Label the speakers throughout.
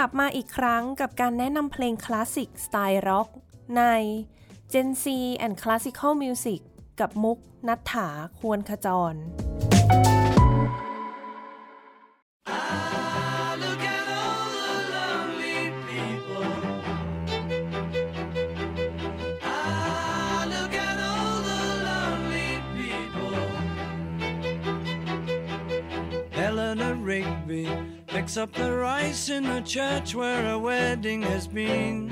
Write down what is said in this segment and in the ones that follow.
Speaker 1: ลับมาอีกครั้งกับการแนะนำเพลงคลาสสิกสไตล์ร็อกใน Gen C and Classical Music กับมุกนัฐถาควรขจร
Speaker 2: Rigby picks up the rice in the church where a wedding has been.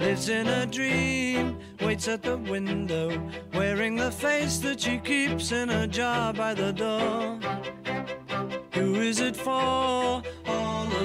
Speaker 2: Lives in a dream, waits at the window, wearing the face that she keeps in a jar by the door. Who is it for? All the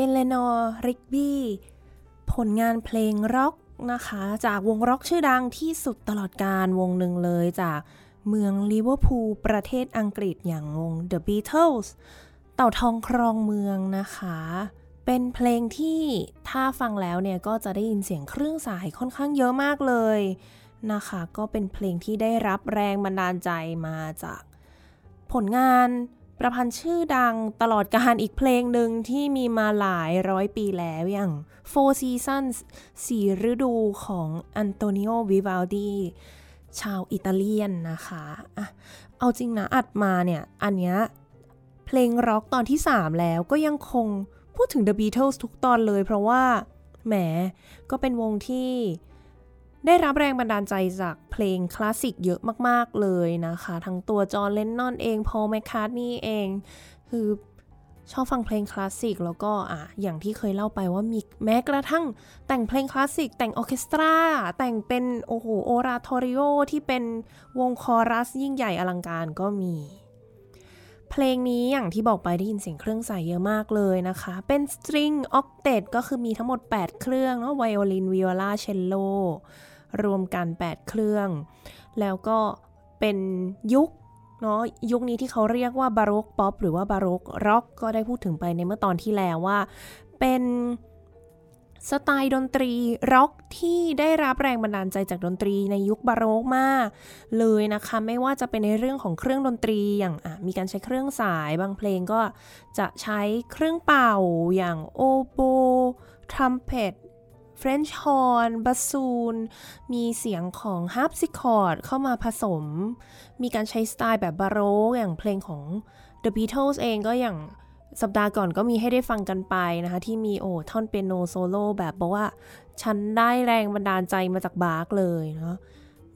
Speaker 1: เอเลนอร์ริกบี้ผลงานเพลงร็อกนะคะจากวงร็อกชื่อดังที่สุดตลอดการวงหนึ่งเลยจากเมืองลิเวอร์พูลประเทศอังกฤษอย่างวง The Beatles เต่าทองครองเมืองนะคะ เป็นเพลงที่ถ้าฟังแล้วเนี่ยก็จะได้ยินเสียงเครื่องสายค่อนข้างเยอะมากเลยนะคะ ก็เป็นเพลงที่ได้รับแรงบันดาลใจมาจากผลงาน ประพันธ์ชื่อดังตลอดการอีกเพลงหนึ่งที่มีมาหลายร้อยปีแล้วอย่าง Four Seasons สี่ฤดูของอันโตนิโอวิวัลดีชาวอิตาเลียนนะคะอะเอาจริงนะอัดมาเนี่ย อันเนี้ยเพลงร็อกตอนที่ 3 แล้วก็ยังคงพูดถึง The Beatles ทุกตอนเลยเพราะว่าแหมก็เป็นวงที่ ได้รับแรงบันดาลใจจากเพลงคลาสสิกเยอะมาก ๆ เลยนะคะ ทั้งตัวจอห์นเลนนอนเองพอลแมคคาร์ทนี่เอง คือชอบฟังเพลงคลาสสิกแล้วก็อะอย่างที่เคยเล่าไปว่ามีแม้กระทั่งแต่งเพลงคลาสสิก แต่งออเคสตรา แต่งเป็นโอ้โหโอราทอริโอที่เป็นวงคอรัสยิ่งใหญ่อลังการก็มี เพลงนี้อย่างที่บอกไปได้ยินเสียงเครื่องสายเยอะมากเลยนะคะ เป็น string octet ก็คือมีทั้งหมด 8 เครื่องเนาะไวโอลินวิโอลาเชลโลรวมกัน 8 เครื่อง แล้วก็เป็นยุคเนาะยุคนี้ที่เขาเรียกว่าบาโรกป๊อปหรือว่าบาโรกร็อกก็ได้พูดถึงไปในเมื่อตอนที่แล้วว่า เป็น สไตล์ดนตรีร็อกที่ได้รับแรงบันดาลใจจากดนตรีในยุคบาโรกมาก เลยนะคะ ไม่ว่าจะเป็นในเรื่องของเครื่องดนตรีอย่างมีการใช้เครื่องสายบางเพลงก็จะใช้เครื่องเป่าอย่างโอโอโบทรัมเป็ต French horn บัสซูน มีเสียงของฮาร์ปซิคอร์ดเข้ามาผสม มีการใช้สไตล์แบบบาโรกอย่างเพลงของ The Beatles เองก็อย่าง สัปดาห์ก่อนก็มีให้ได้ฟังกันไปนะคะ ที่มีโอ้ท่อนเปียโนโซโล่แบบบอกว่า ฉันได้แรงบันดาลใจมาจากบาร์กเลยเนาะ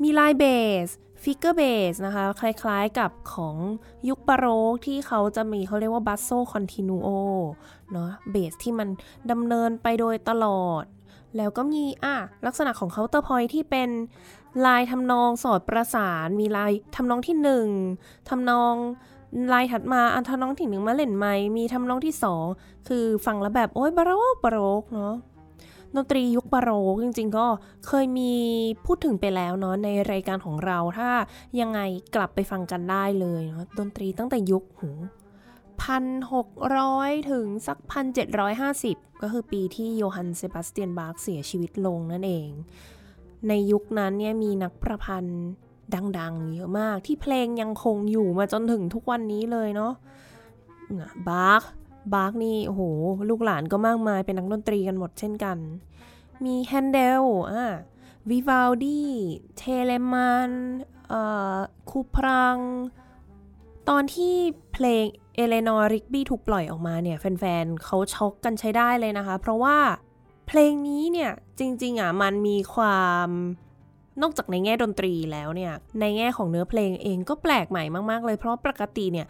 Speaker 1: มีลายเบส figured bass นะคะ คล้ายๆกับของยุคบาโรกที่เขาจะมีเขาเรียกว่า basso continuo เนาะเบสที่มันดำเนินไปโดยตลอด แล้วก็มีอะลักษณะของ counterpoint ที่เป็นลายทำนองสอดประสาน มีลายทำนองที่หนึ่งทำนอง ลายถัดมาอันทำนองที่หนึ่งมาเล่นไหมมีทำนองที่สองคือฟังแล้วแบบโอ้ยบาโรกบาโรกเนาะดนตรียุคบาโรกจริงๆ ก็เคยมีพูดถึงไปแล้วเนาะในรายการของเราถ้ายังไงกลับไปฟังกันได้เลยเนาะดนตรีตั้งแต่ยุคหู1,600ถึงสัก1,750ก็คือปีที่โยฮันเซบาสเตียนบาร์กเสียชีวิตลงนั่นเอง ในยุคนั้นเนี่ยมีนักประพันธ์ ดังๆ เยอะมากที่เพลงยังคงอยู่มาจนถึงทุกวันนี้เลยเนาะบาร์กบาร์กนี่โอ้โห ลูกหลานก็มากมายเป็นนักดนตรีกันหมดเช่นกัน มีแฮนเดลอะวิวาลดีเทเลมันเอ่อคูพรัง ตอนที่เพลง Eleanor Rigby ถูกปล่อยออกมาเนี่ย แฟนๆเขาช็อกกันใช้ได้เลยนะคะ เพราะว่าเพลงนี้เนี่ย จริง ๆ อะ มันมีความ นอกจากในแง่ดนตรีแล้วเนี่ย ในแง่ของเนื้อเพลงเองก็แปลกใหม่มาก ๆ เลย เพราะปกติเนี่ย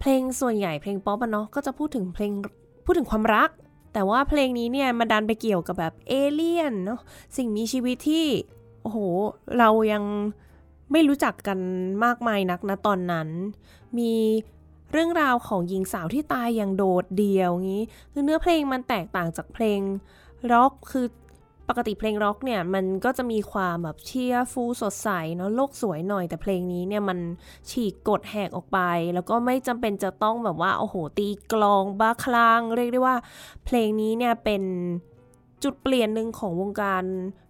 Speaker 1: เพลงส่วนใหญ่เพลงป๊อปเนาะก็จะพูดถึงเพลงพูดถึงความรัก แต่ว่าเพลงนี้เนี่ยมันดันไปเกี่ยวกับแบบเอเลี่ยนเนาะสิ่งมีชีวิตที่โอ้โหเรายังไม่รู้จักกันมากมายนักนะตอนนั้น มีเรื่องราวของหญิงสาวที่ตายอย่างโดดเดี่ยวงี้ คือเนื้อเพลงมันแตกต่างจากเพลงร็อกคือ ปกติเพลงร็อกเนี่ยมันก็จะมีความแบบเชียร์ฟูสดใสเนาะโลกสวยหน่อยแต่เพลงนี้เนี่ยมันฉีกกฎแหกออกไป แล้วก็ไม่จำเป็นจะต้องแบบว่าโอ้โหตีกลองบ้าคลั่งเรียกได้ว่า เพลงนี้เนี่ยเป็นจุดเปลี่ยนหนึ่งของวงการ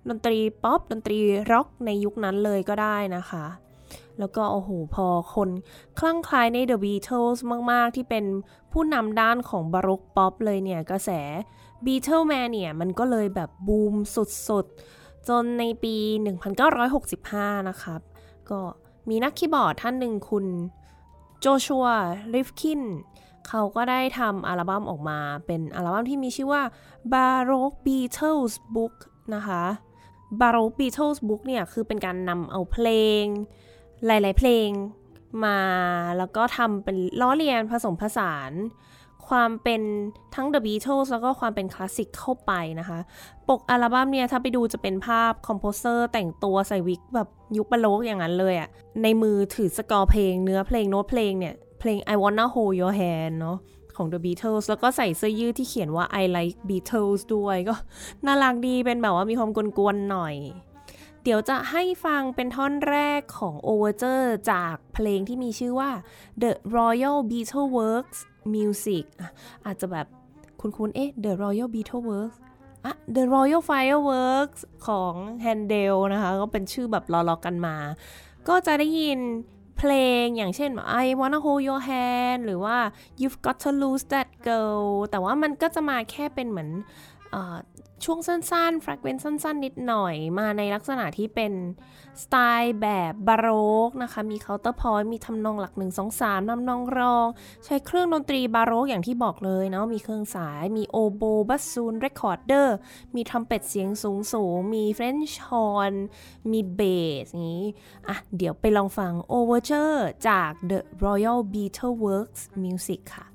Speaker 1: ดนตรีป๊อปดนตรีร็อกในยุคนั้นเลยก็ได้นะคะแล้วก็โอ้โหพอคนคลั่งไคล้ใน The Beatles มาก ๆ ที่เป็นผู้นำด้านของ baroque pop เลยเนี่ย กระแส Beatlemania เนี่ยมันก็เลยแบบบูมสุดๆ จนในปี 1965 นะครับ ก็มีนักคีย์บอร์ดท่านหนึ่งคุณโจชัวริฟคินเขาก็ได้ทำอัลบั้มออกมาเป็นอัลบั้มที่มีชื่อว่า Baroque Beatles Book นะคะ Baroque Beatles Book เนี่ยคือเป็นการนำเอาเพลง หลาย ๆ เพลงมาแล้วก็ทำเป็นล้อเลียนผสมผสาน ความเป็นทั้ง The Beatles แล้วก็ความเป็นคลาสสิกเข้าไปนะคะ ปกอัลบั้มเนี่ย ถ้าไปดูจะเป็นภาพ composer แต่งตัวใส่วิกแบบยุคบาโรกอย่างนั้นเลยอะในมือถือสกอร์เพลงเนื้อเพลงโน้ตเพลงเนี่ย เพลง I Wanna Hold Your Hand เนาะของ The Beatles แล้วก็ใส่เสื้อยืดที่เขียนว่า I Like Beatles ด้วยก็น่ารักดีเป็นแบบว่ามีความกวนๆหน่อย เดี๋ยวจะให้ฟังเป็นท่อนแรกของ Overture จากเพลงที่มีชื่อว่า The Royal Beatleworks Music อาจจะแบบคุ้นๆ เอ๊ะ The Royal Beetleworks อะ The Royal Fireworks ของ Handel นะคะ ก็เป็นชื่อแบบล้อๆกันมา ก็จะได้ยินเพลงอย่างเช่น I wanna hold your hand หรือว่า You've got to lose that girl แต่ว่ามันก็จะมาแค่เป็นเหมือนอ ช่วงสั้นๆแฟรกเวนสั้น ๆ นิดหน่อยมาในลักษณะที่เป็นสไตล์แบบบาโรกนะคะ มี counterpoint มีทำนองหลัก 1 2 3ทำนองรอง ใช้เครื่องดนตรีบาโรกอย่างที่บอกเลยเนาะมีเครื่องสายมีโอโบบัสซูน recorder มีทรัมเป็ตเสียงสูงสูงมี French horn มีเบสนี้อะเดี๋ยวไปลองฟัง Overture จาก The Royal Beatleworks Music ค่ะ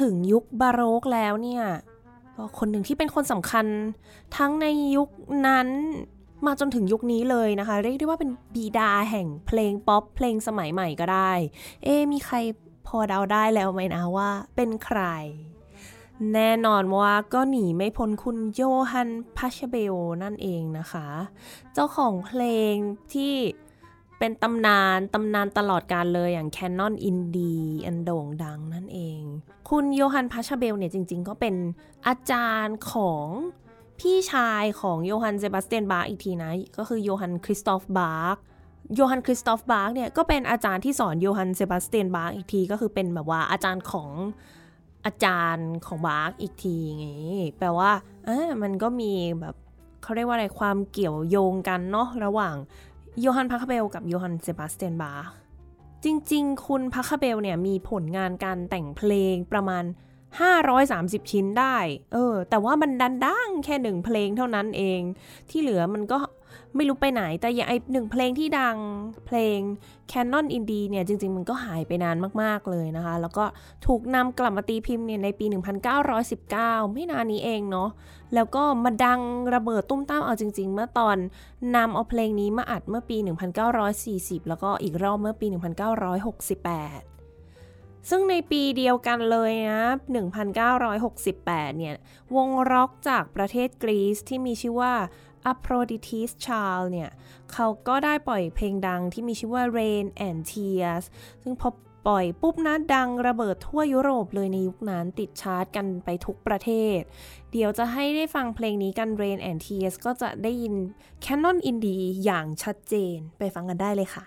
Speaker 1: ถึงยุคบาโรกแล้วเนี่ยก็คนหนึ่งที่เป็นคนสำคัญทั้งในยุคนั้นมาจนถึงยุคนี้เลยนะคะ เรียกได้ว่าเป็นบิดาแห่งเพลงป๊อปเพลงสมัยใหม่ก็ได้ เอ๊มีใครพอเดาได้แล้วไหมนะว่าเป็นใคร แน่นอนว่าก็หนีไม่พ้นคุณโยฮันพาชเบลนั่นเองนะคะ เจ้าของเพลงที่ เป็นตำนาน ตำนานตลอดการเลยอย่าง Canon in D อันโด่งดังนั่นเอง คุณโยฮันพาชเบลเนี่ยจริง ๆ ก็เป็นอาจารย์ของพี่ชายของโยฮันเซบาสเตียนบาร์กอีกทีนะ ก็คือโยฮันคริสตอฟบาร์กโยฮันคริสตอฟบาร์กเนี่ยก็เป็นอาจารย์ที่สอนโยฮันเซบาสเตียนบาร์กอีกที ก็คือเป็นแบบว่าอาจารย์ของอาจารย์ของบาร์กอีกทีไงแปลว่าเออมันก็มีแบบเขาเรียกว่าอะไรความเกี่ยวโยงกันเนาะระหว่าง โยฮันพาชเบลกับโยฮันเซบาสเตียนบาร์จริงๆ คุณพาคาเบลเนี่ยมีผลงานการแต่งเพลงประมาณ 530 ชิ้นได้ เออ แต่ว่ามันดันดังแค่หนึ่งเพลงเท่านั้นเอง ที่เหลือมันก็ ไม่รู้ไปไหน แต่อย่างไอหนึ่งเพลงที่ดังเพลง Canon i n d i เนี่ย จริง ๆ มันก็หายไปนานมากๆเลยนะคะ แล้วก็ถูกนำกลับมาตีพิมพ์เนี่ยในปี 1919 ไม่นานนี้เองเนาะ แล้วก็มาดังระเบิดตุ้มต้ามเอาจริง ๆ เมื่อตอนนำเอาเพลงนี้มาอัดเมื่อปี 1940 แล้วก็อีกรอบเมื่อปี 1968ซึ่งในปีเดียวกันเลยนะ 1968 เนี่ย วงร็อกจากประเทศกรีซที่มีชื่อว่า Aphrodite's Child เนี่ย เขาก็ได้ปล่อยเพลงดังที่มีชื่อว่า Rain and Tears ซึ่งพอปล่อยปุ๊บนะดังระเบิดทั่วยุโรปเลยในยุคนั้นติดชาร์ตกันไปทุกประเทศ เดี๋ยวจะให้ได้ฟังเพลงนี้กัน Rain and Tears ก็จะได้ยิน Canon Indie อย่างชัดเจนไปฟังกันได้เลยค่ะ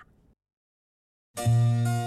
Speaker 2: Rain and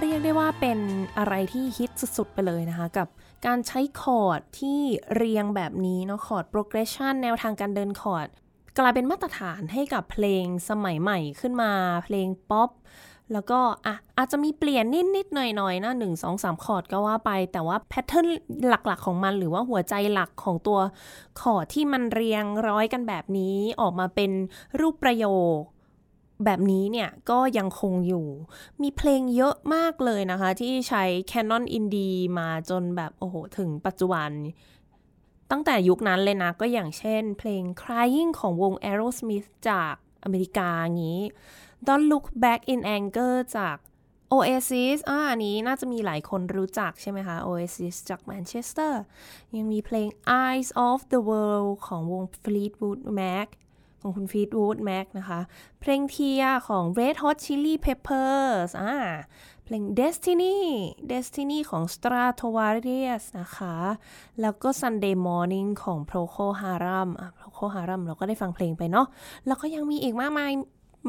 Speaker 1: เรียกได้ว่าเป็นอะไรที่ฮิตสุด ๆ ไปเลยนะคะกับการใช้คอร์ดที่เรียงแบบนี้เนาะคอร์ด progression แนวทางการเดินคอร์ด กลายเป็นมาตรฐานให้กับเพลงสมัยใหม่ขึ้นมา เพลงป๊อปแล้วก็อะอาจจะมีเปลี่ยนนิด ๆ หน่อย ๆ นะหนึ่งสองสามคอร์ดก็ว่าไป แต่ว่า pattern หลัก ๆ ของมัน หรือว่าหัวใจหลักของตัวคอร์ดที่มันเรียงร้อยกันแบบนี้ออกมาเป็นรูปประโยค แบบนี้เนี่ยก็ยังคงอยู่ มีเพลงเยอะมากเลยนะคะ ที่ใช้ Canon Indie มาจนแบบโอ้โห ถึงปัจจุบัน ตั้งแต่ยุคนั้นเลยนะ ก็อย่างเช่นเพลง Crying ของวง Aerosmith จากอเมริกาอย่างนี้ Don't Look Back in Anger จาก Oasis อ่าอันนี้น่าจะมีหลายคนรู้จักใช่ไหมคะ Oasis จากแมนเชสเตอร์ ยังมีเพลง Eyes of the World ของวง Fleetwood Mac ของคุณ Fleetwood Mac นะคะ เพลงเทียของ Red Hot Chili Peppers อ่าเพลง Destiny Destiny ของ Stratovarius นะคะ แล้วก็ Sunday Morning ของ Procol Harum อะ Procol Harum เราก็ได้ฟังเพลงไปเนาะ แล้วก็ยังมีอีกมากมาย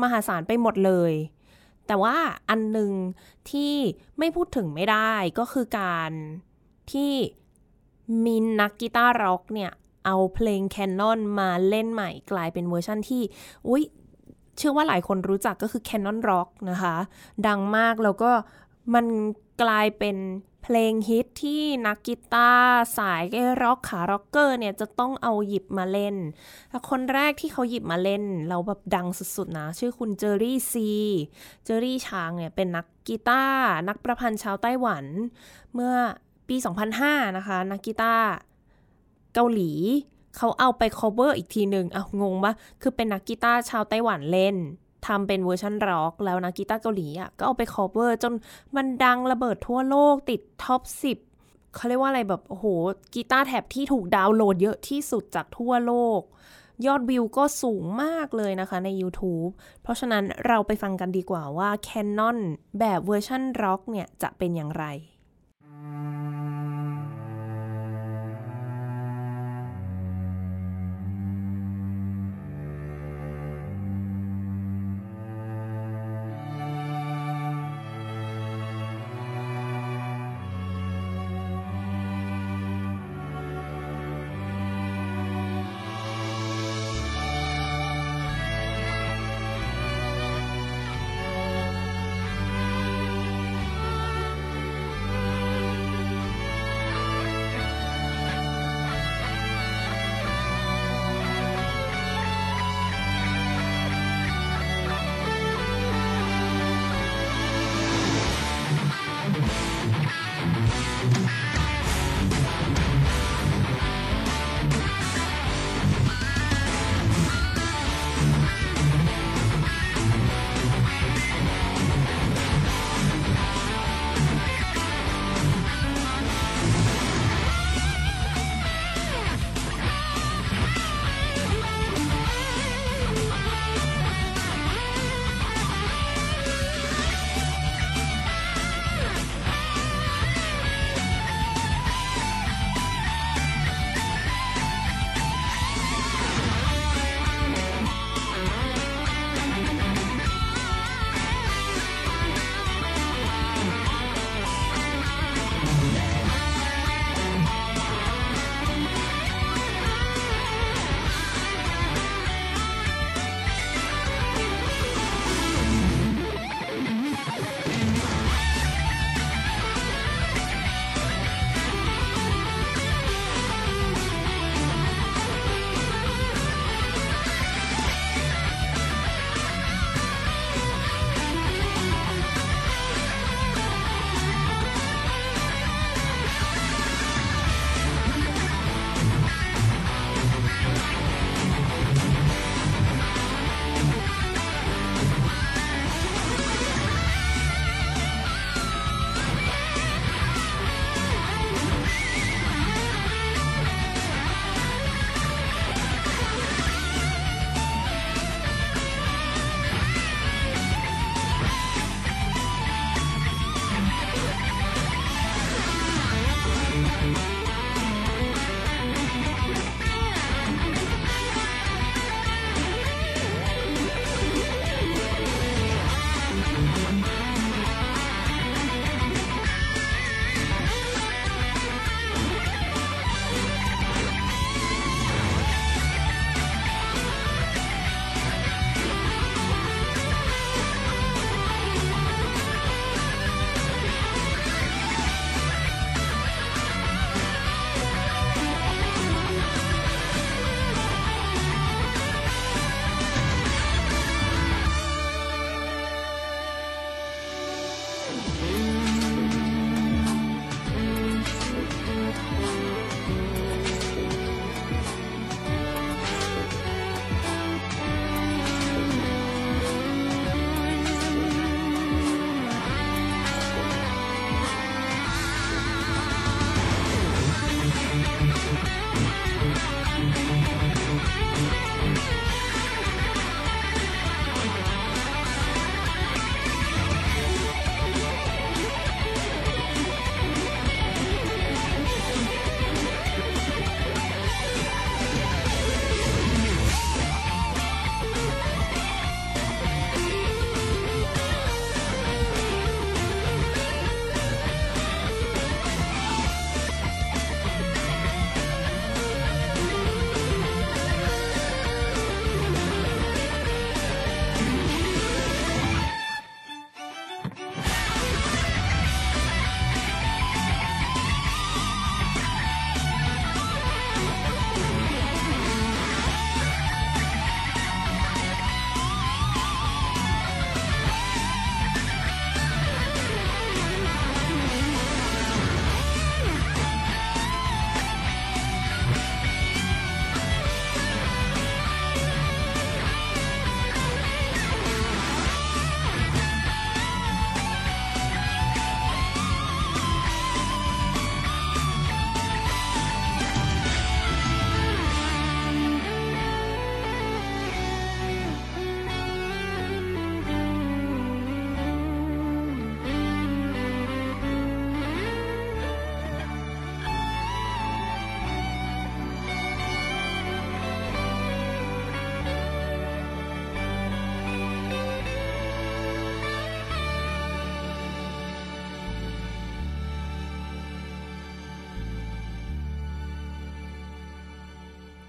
Speaker 1: มหาศาลไปหมดเลย แต่ว่าอันหนึ่งที่ไม่พูดถึงไม่ได้ก็คือการที่มีนักกีตาร์ร็อกเนี่ย เอาเพลง Canon มาเล่นใหม่กลายเป็นเวอร์ชั่นที่อุ้ยเชื่อว่าหลายคนรู้จักก็คือ Canon Rock นะคะ ดังมากแล้วก็มันกลายเป็นเพลงฮิตที่นักกีตาร์สายร็อกขาร็อกเกอร์เนี่ยจะต้องเอาหยิบมาเล่น คนแรกที่เขาหยิบมาเล่น เราแบบดังสุดๆนะ ชื่อคุณ JerryC เจอรี่ชางเนี่ยเป็นนักกีตาร์นักประพันธ์ชาวไต้หวัน เมื่อปี 2005 นะคะ นักกีตาร์ เกาหลีเขาเอาไป cover อีกทีหนึ่งเอางงปะคือเป็นนักกีตาร์ชาวไต้หวันเล่นทำเป็นเวอร์ชันร็อกแล้วนักกีตาร์เกาหลีอะก็เอาไป cover จนมันดังระเบิดทั่วโลกติด top 10เขาเรียกว่าอะไรแบบโอ้โห guitar tab ที่ถูกดาวน์โหลดเยอะที่สุดจากทั่วโลก ยอดวิวก็สูงมากเลยนะคะใน YouTube เพราะฉะนั้นเราไปฟังกันดีกว่าว่า Canon แบบเวอร์ชันร็อกเนี่ยจะเป็นอย่างไร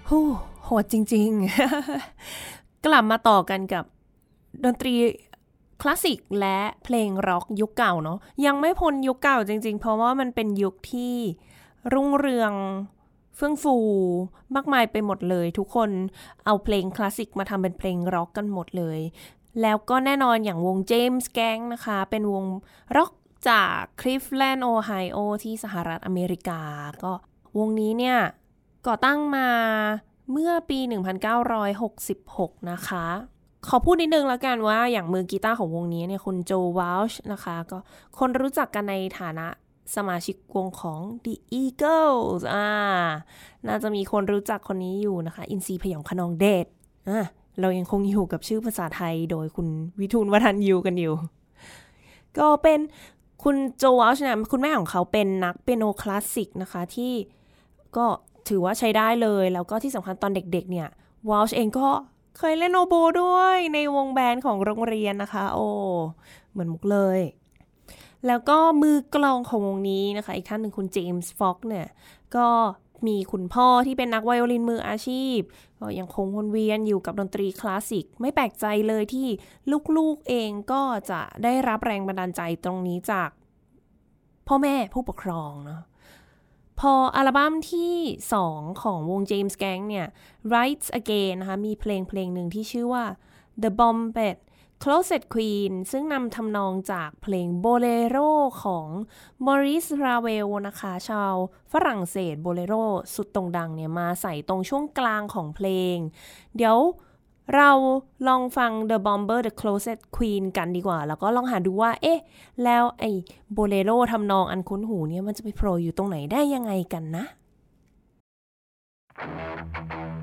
Speaker 1: โหดจริง ๆ กลับมาต่อกันกับดนตรีคลาสสิกและเพลงร็อกยุคเก่าเนาะยังไม่พ้นยุคเก่าจริง ๆ เพราะว่ามันเป็นยุคที่รุ่งเรืองเฟื่องฟู มากมายไปหมดเลย ทุกคนเอาเพลงคลาสสิกมาทำเป็นเพลงร็อกกันหมดเลย แล้วก็แน่นอนอย่างวง James Gang นะคะ เป็นวงร็อกจากคลิฟแลนด์โอไฮโอที่สหรัฐอเมริกา ก็วงนี้เนี่ย ก่อตั้งมาเมื่อปี 1966 นะคะ ขอพูดนิดนึงแล้วกันว่าอย่างมือกีตาร์ของวงนี้เนี่ยคุณโจวาลช์นะคะ ก็คนรู้จักกันในฐานะสมาชิกวงของ The Eagles อ่า น่าจะมีคนรู้จักคนนี้อยู่นะคะ อินซีพยองขนองเดชอ่าเรายังคงอยู่กับชื่อภาษาไทยโดยคุณวิทูลวัฒนยูกันอยู่ ก็เป็นคุณ Joe Walsh เนี่ยคุณแม่ของเขาเป็นนักเปียโนคลาสสิกนะคะที่ก็ ถือว่าใช้ได้เลย แล้วก็ที่สำคัญตอนเด็กๆเนี่ย Walsh เองก็เคยเล่นโอโบด้วยในวง band ของโรงเรียนนะคะ โอ้เหมือนมุกเลย แล้วก็มือกลองของวงนี้นะคะ อีกท่านหนึ่งคุณ Jim Fox เนี่ยก็มีคุณพ่อที่เป็นนักไวโอลินมืออาชีพ ก็ยังคงวนเวียนอยู่กับดนตรีคลาสสิก ไม่แปลกใจเลยที่ลูกๆเองก็จะได้รับแรงบันดาลใจตรงนี้จาก พ่อแม่ผู้ปกครองเนาะ พออัลบั้มที่ 2 ของวง James Gang เนี่ย Rights Again นะคะ มีเพลงเพลงหนึ่งที่ชื่อว่า The Bombed Closet Queen ซึ่งนำทำนองจากเพลง Bolero ของ Maurice Ravel นะคะ ชาวฝรั่งเศส Bolero สุดตรงดังเนี่ย มาใส่ตรงช่วงกลางของเพลง เดี๋ยว เราลองฟัง The Bomber The Closet Queen กันดีกว่า แล้วก็ลองหาดูว่า เอ๊ะ แล้วไอ้โบเลโรทำนองอันคุ้นหูเนี่ยมันจะไปโผล่อยู่ตรงไหนได้ยังไงกันนะ
Speaker 3: When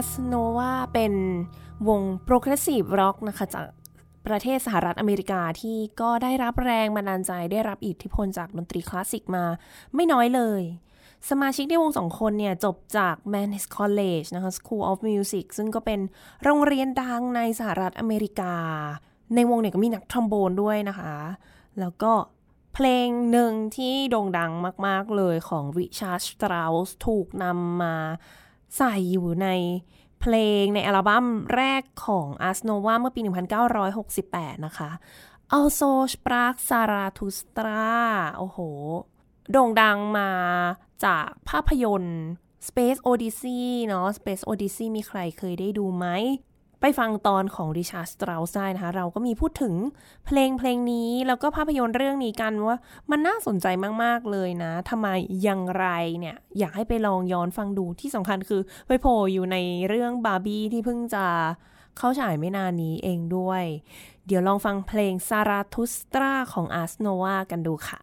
Speaker 1: วง a s n o v a เป็นวง Progressive Rock นะคะจากประเทศสหรัฐอเมริกาที่ก็ได้รับแรงบันดาลใจได้รับอิทธิพลจากดนตรีคลาสสิกมาไม่น้อยเลย สมาชิกในวงสองคนเนี่ย จบจาก Mannes College นะคะ School of Music ซึ่งก็เป็นโรงเรียนดังในสหรัฐอเมริกา ในวงเนี่ยก็มีนักทรอมโบนด้วยนะคะ แล้วก็เพลงหนึ่งที่โด่งดังมาก ๆ เลยของ Richard Strauss ถูกนำมา ใส่อยู่ในเพลงในอัลบั้มแรกของ a s n o v a เมื่อปี 1968 นะคะ Also sprach Zarathustra โอ้โห โด่งดังมาจากภาพยนตร์ Space Odyssey เนาะ Space Odyssey มีใครเคยได้ดูไหม ไปฟังตอนของริชาร์ดสตรา u สได้นะคะ เราก็มีพูดถึงเพลงเพลงนี้แล้วก็ภาพยนตร์เรื่องนี้กันว่ามันน่าสนใจมาก ๆ เลยนะทำไมอย่างไรเนี่ย อยากให้ไปลองย้อนฟังดูที่สำคัญคือไปโผล่อยู่ในเรื่องบาร์บี้ที่เพิ่งจะเข้าฉายไม่นานนี้เองด้วย เดี๋ยวลองฟังเพลง Zarathustra ของ Ars Nova กันดูค่ะ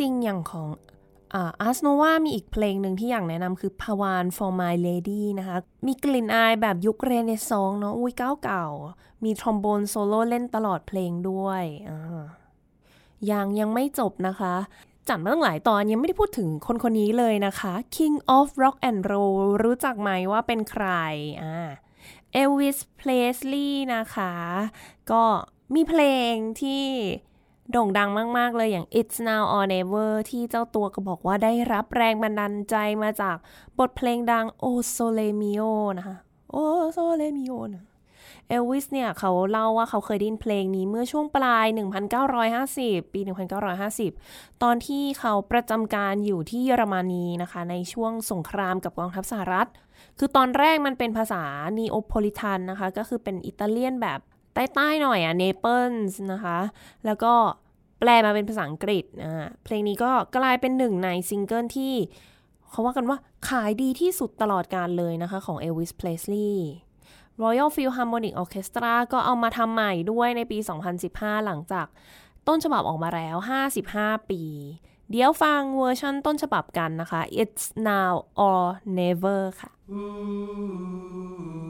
Speaker 1: จริงอย่างของ Ars Nova มีอีกเพลงหนึ่งที่อยากแนะนำคือพาวาน for my lady นะคะ มีกลิ่นอายแบบยุคเรเนซองเนาะอุ้ยเก่าเก่าๆมีทรอมโบนโซโล่เล่นตลอดเพลงด้วยอ่ายังยังไม่จบนะคะ จัดมาตั้งหลายตอนยังไม่ได้พูดถึงคนคนนี้เลยนะคะ King of Rock and Roll รู้จักไหมว่าเป็นใครอ่า Elvis Presley นะคะ ก็มีเพลงที่ โด่งดังมาก ๆ เลยอย่าง It's Now or Never ที่เจ้าตัวก็บอกว่าได้รับแรงบันดาลใจมาจากบทเพลงดัง O Sole Mio นะคะ O Sole Mio นะเอลวิสเนี่ยเขาเล่าว่าเขาเคยได้ยินเพลงนี้เมื่อช่วงปลาย 1950 ปี 1950 ตอนที่เขาประจำการอยู่ที่เยอรมนีนะคะ ในช่วงสงครามกับกองทัพสหรัฐ คือตอนแรกมันเป็นภาษา Neapolitan นะคะ ก็คือเป็นอิตาเลียนแบบใต้ๆหน่อยอะเนเปิลส์นะคะ แล้วก็ แปลมาเป็นภาษาอังกฤษอ่าเพลงนี้ก็กลายเป็นหนึ่งในซิงเกิลที่เขาว่ากันว่าขายดีที่สุดตลอดกาลเลยนะคะของ Elvis Presley Royal Philharmonic Orchestra ก็เอามาทำใหม่ด้วยในปี 2015 หลังจากต้นฉบับออกมาแล้ว 55 ปี เดี๋ยวฟังเวอร์ชันต้นฉบับกันนะคะ It's Now or Never ค่ะ
Speaker 3: It's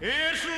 Speaker 3: It's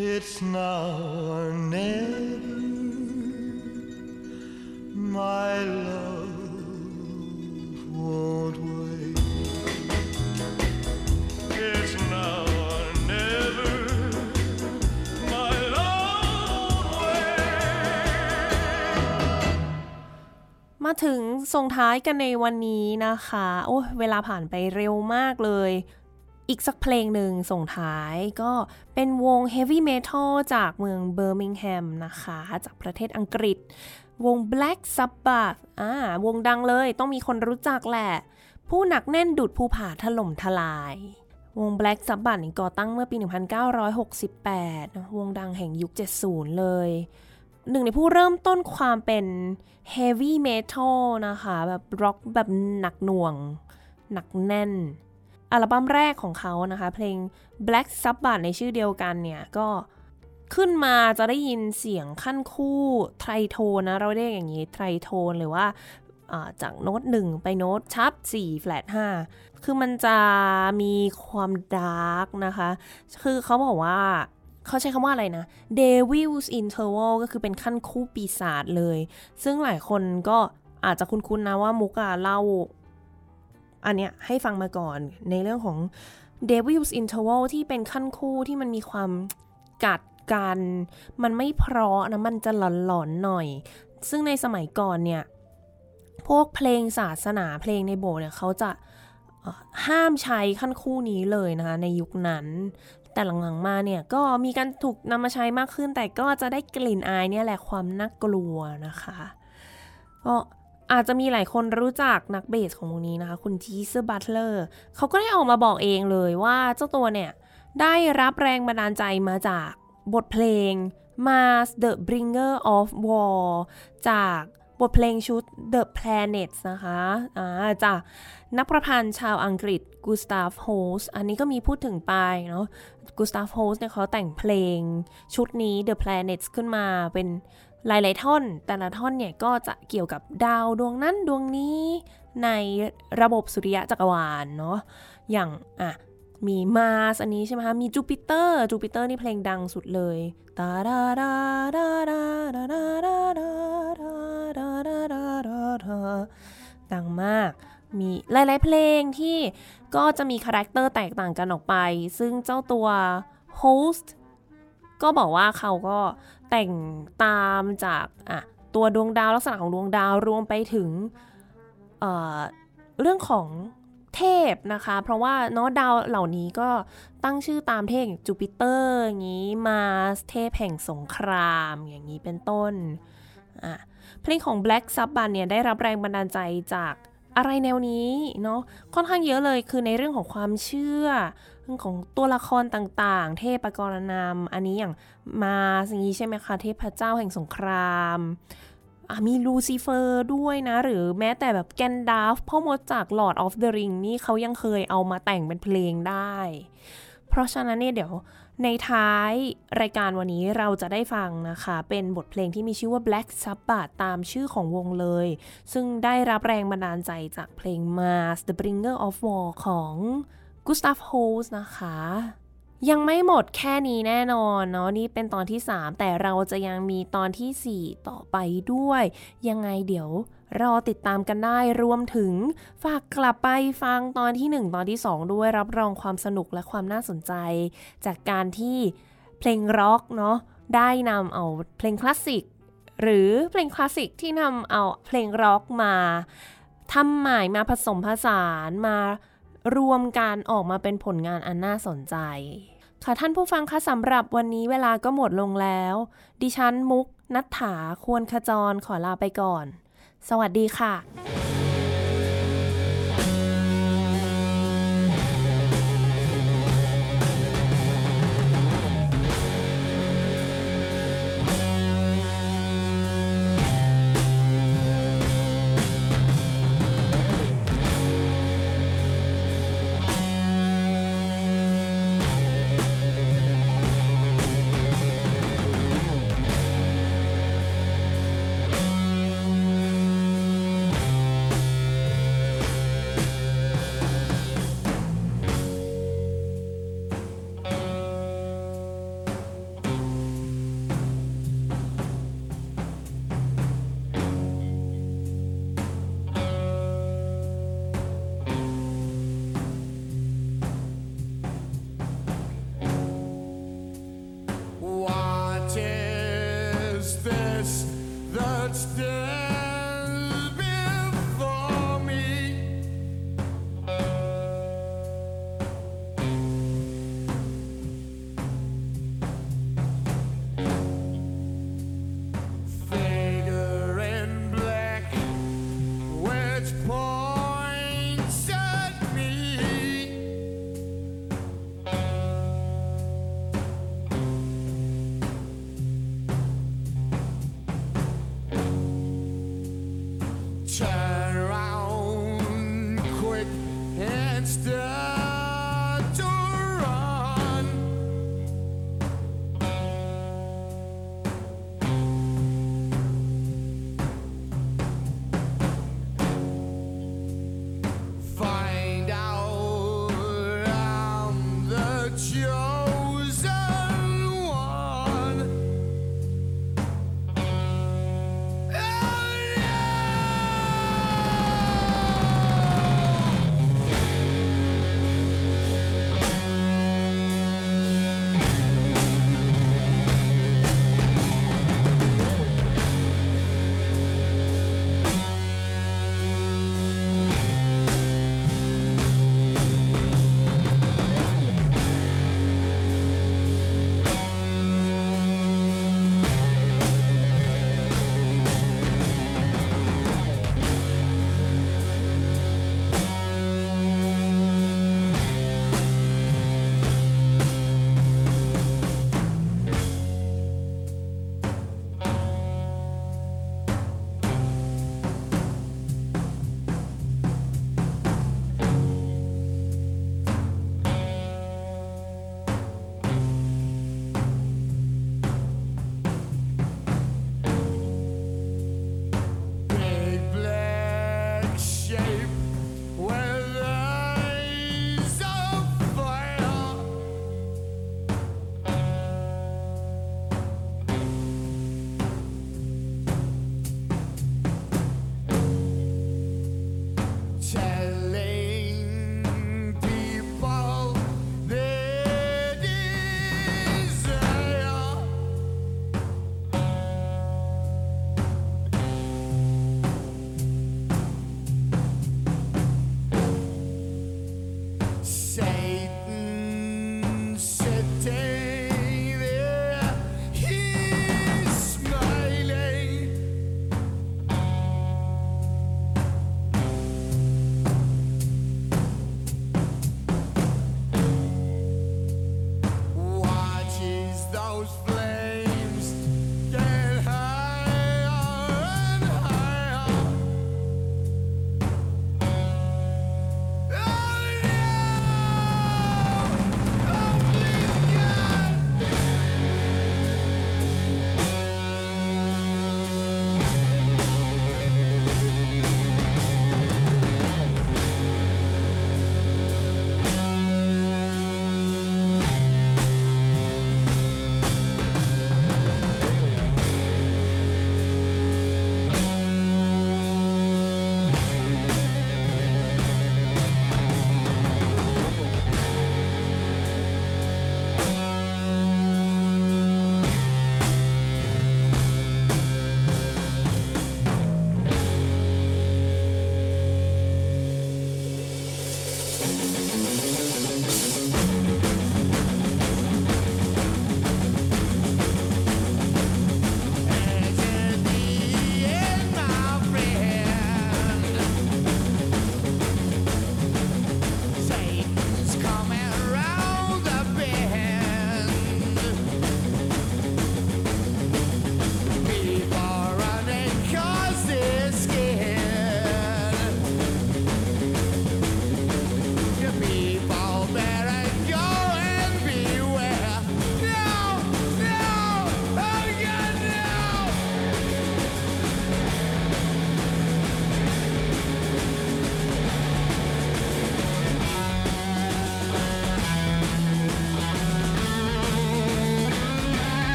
Speaker 3: It's now or never. My love won't wait. It's now or never. My love won't wait.
Speaker 1: มาถึงส่งท้ายกันในวันนี้นะคะ โอ้ยเวลาผ่านไปเร็วมากเลย อีกสักเพลงหนึ่งส่งท้ายก็เป็นวง Heavy Metal จากเมืองเบอร์มิงแฮมนะคะ จากประเทศอังกฤษ วง Black Sabbath อ่าวงดังเลยต้องมีคนรู้จักแหละ ผู้หนักแน่นดุจภูผาถล่มทลายวง Black Sabbath ก่อตั้งเมื่อปี 1968 วงดังแห่งยุค 70 เลย หนึ่งในผู้เริ่มต้นความเป็น heavy metal นะคะ แบบร็อกแบบหนักหน่วง หนักแน่น อัลบั้มแรกของเขานะคะ เพลง Black Sabbath ในชื่อเดียวกันเนี่ย ก็ขึ้นมาจะได้ยินเสียงขั้นคู่ไทรโทนนะ เราเรียกอย่างนี้ไทรโทนหรือว่าจากโน้ต 1 ไปโน้ตชับ4แฟลต5คือมันจะมีความดาร์กนะคะ คือเขาบอกว่าเขาใช้คำว่าอะไรนะ Devil's Interval ก็คือเป็นขั้นคู่ปีศาจเลย ซึ่งหลายคนก็อาจจะคุ้นๆนะว่ามุกอะเล่า อันเนี้ยให้ฟังมาก่อนในเรื่องของ Devil's Interval ที่เป็นขั้นคู่ที่มันมีความกัดกัน มันไม่เพราะนะมันจะหลอนๆหน่อย ซึ่งในสมัยก่อนเนี่ย พวกเพลงศาสนาเพลงในโบสถ์เนี่ยเขาจะห้ามใช้ขั้นคู่นี้เลยนะคะในยุคนั้น แต่หลังๆมาเนี่ยก็มีการถูกนำมาใช้มากขึ้น แต่ก็จะได้กลิ่นอายเนี่ยแหละความน่ากลัวนะคะก็ อาจจะมีหลายคนรู้จักนักเบสของวงนี้นะคะ คุณ Geezer Butler เขาก็ได้ออกมาบอกเองเลยว่าเจ้าตัวเนี่ย ได้รับแรงบันดาลใจมาจากบทเพลง Mars the Bringer of War จากบทเพลงชุด The Planets นะคะอ่าจากนักประพันธ์ชาวอังกฤษกูสตาฟโฮสอันนี้ก็มีพูดถึงไปเนาะกูสตาฟโฮสเนี่ยเขาแต่งเพลงชุดนี้ The Planets ขึ้นมาเป็น หลาย ๆ ท่อน แต่ละท่อนเนี่ยก็จะเกี่ยวกับดาวดวงนั้นดวงนี้ในระบบสุริยะจักรวาลเนาะ อย่างอะมี Mars อันนี้ใช่ไหมคะ มี Jupiter Jupiter นี่เพลงดังสุดเลยตาดาดาดาดาดาดาดาดาดาดาดาดาดาดาดังมาก มีหลาย ๆ เพลงที่ก็จะมี character แตกต่างกันออกไป ซึ่งเจ้าตัว Holst ก็บอกว่าเขาก็ แต่งตามจากอะตัวดวงดาวลักษณะของดวงดาวรวมไปถึงเรื่องของเทพนะคะ เพราะว่าเนาะดาวเหล่านี้ก็ตั้งชื่อตามเทพอย่างจูปิเตอร์อย่างนี้ Mars เทพแห่งสงครามอย่างนี้เป็นต้นอะเพลงของ Black Sabbath เนี่ยได้รับแรงบันดาลใจจากอะไรแนวนี้เนาะค่อนข้างเยอะเลยคือในเรื่องของความเชื่อ เรื่องของตัวละครต่างๆ เทพกรณำอันนี้อย่างมาสิ่งนี้ใช่ไหมคะเทพเจ้าแห่งสงครามมีลูซิเฟอร์ด้วยนะ หรือแม้แต่แบบแกนดาฟพ่อมดจาก Lord of the Ring นี่เขายังเคยเอามาแต่งเป็นเพลงได้ เพราะฉะนั้นเนี่ยเดี๋ยวในท้ายรายการวันนี้เราจะได้ฟังนะคะ เป็นบทเพลงที่มีชื่อว่า Black Sabbath ตามชื่อของวงเลย ซึ่งได้รับแรงบันดาลใจจากเพลง Mars the Bringer of War ของ Gustav Holst นะคะ ยังไม่หมดแค่นี้แน่นอนเนาะนี่เป็นตอนที่ 3 แต่เราจะยังมีตอนทีสี่ 4 ต่อไปด้วย ยังไงเดี๋ยวรอติดตามกันได้รวมถึงฝากกลับไปฟังตอนที่ 1 ตอนที่ 2 ด้วยรับรองความสนุกและความน่าสนใจ จากการที่เพลงร็อกเนาะได้นำเอาเพลงคลาสสิกหรือเพลงคลาสสิกที่นำเอาเพลงร็อกมาทำใหม่มาผสมผสานมา รวมกันออกมาเป็นผลงานอันน่าสนใจ ค่ะท่านผู้ฟังคะสำหรับวันนี้เวลาก็หมดลงแล้ว ดิฉันมุกนัฐถาควรขจรขอลาไปก่อน สวัสดีค่ะ「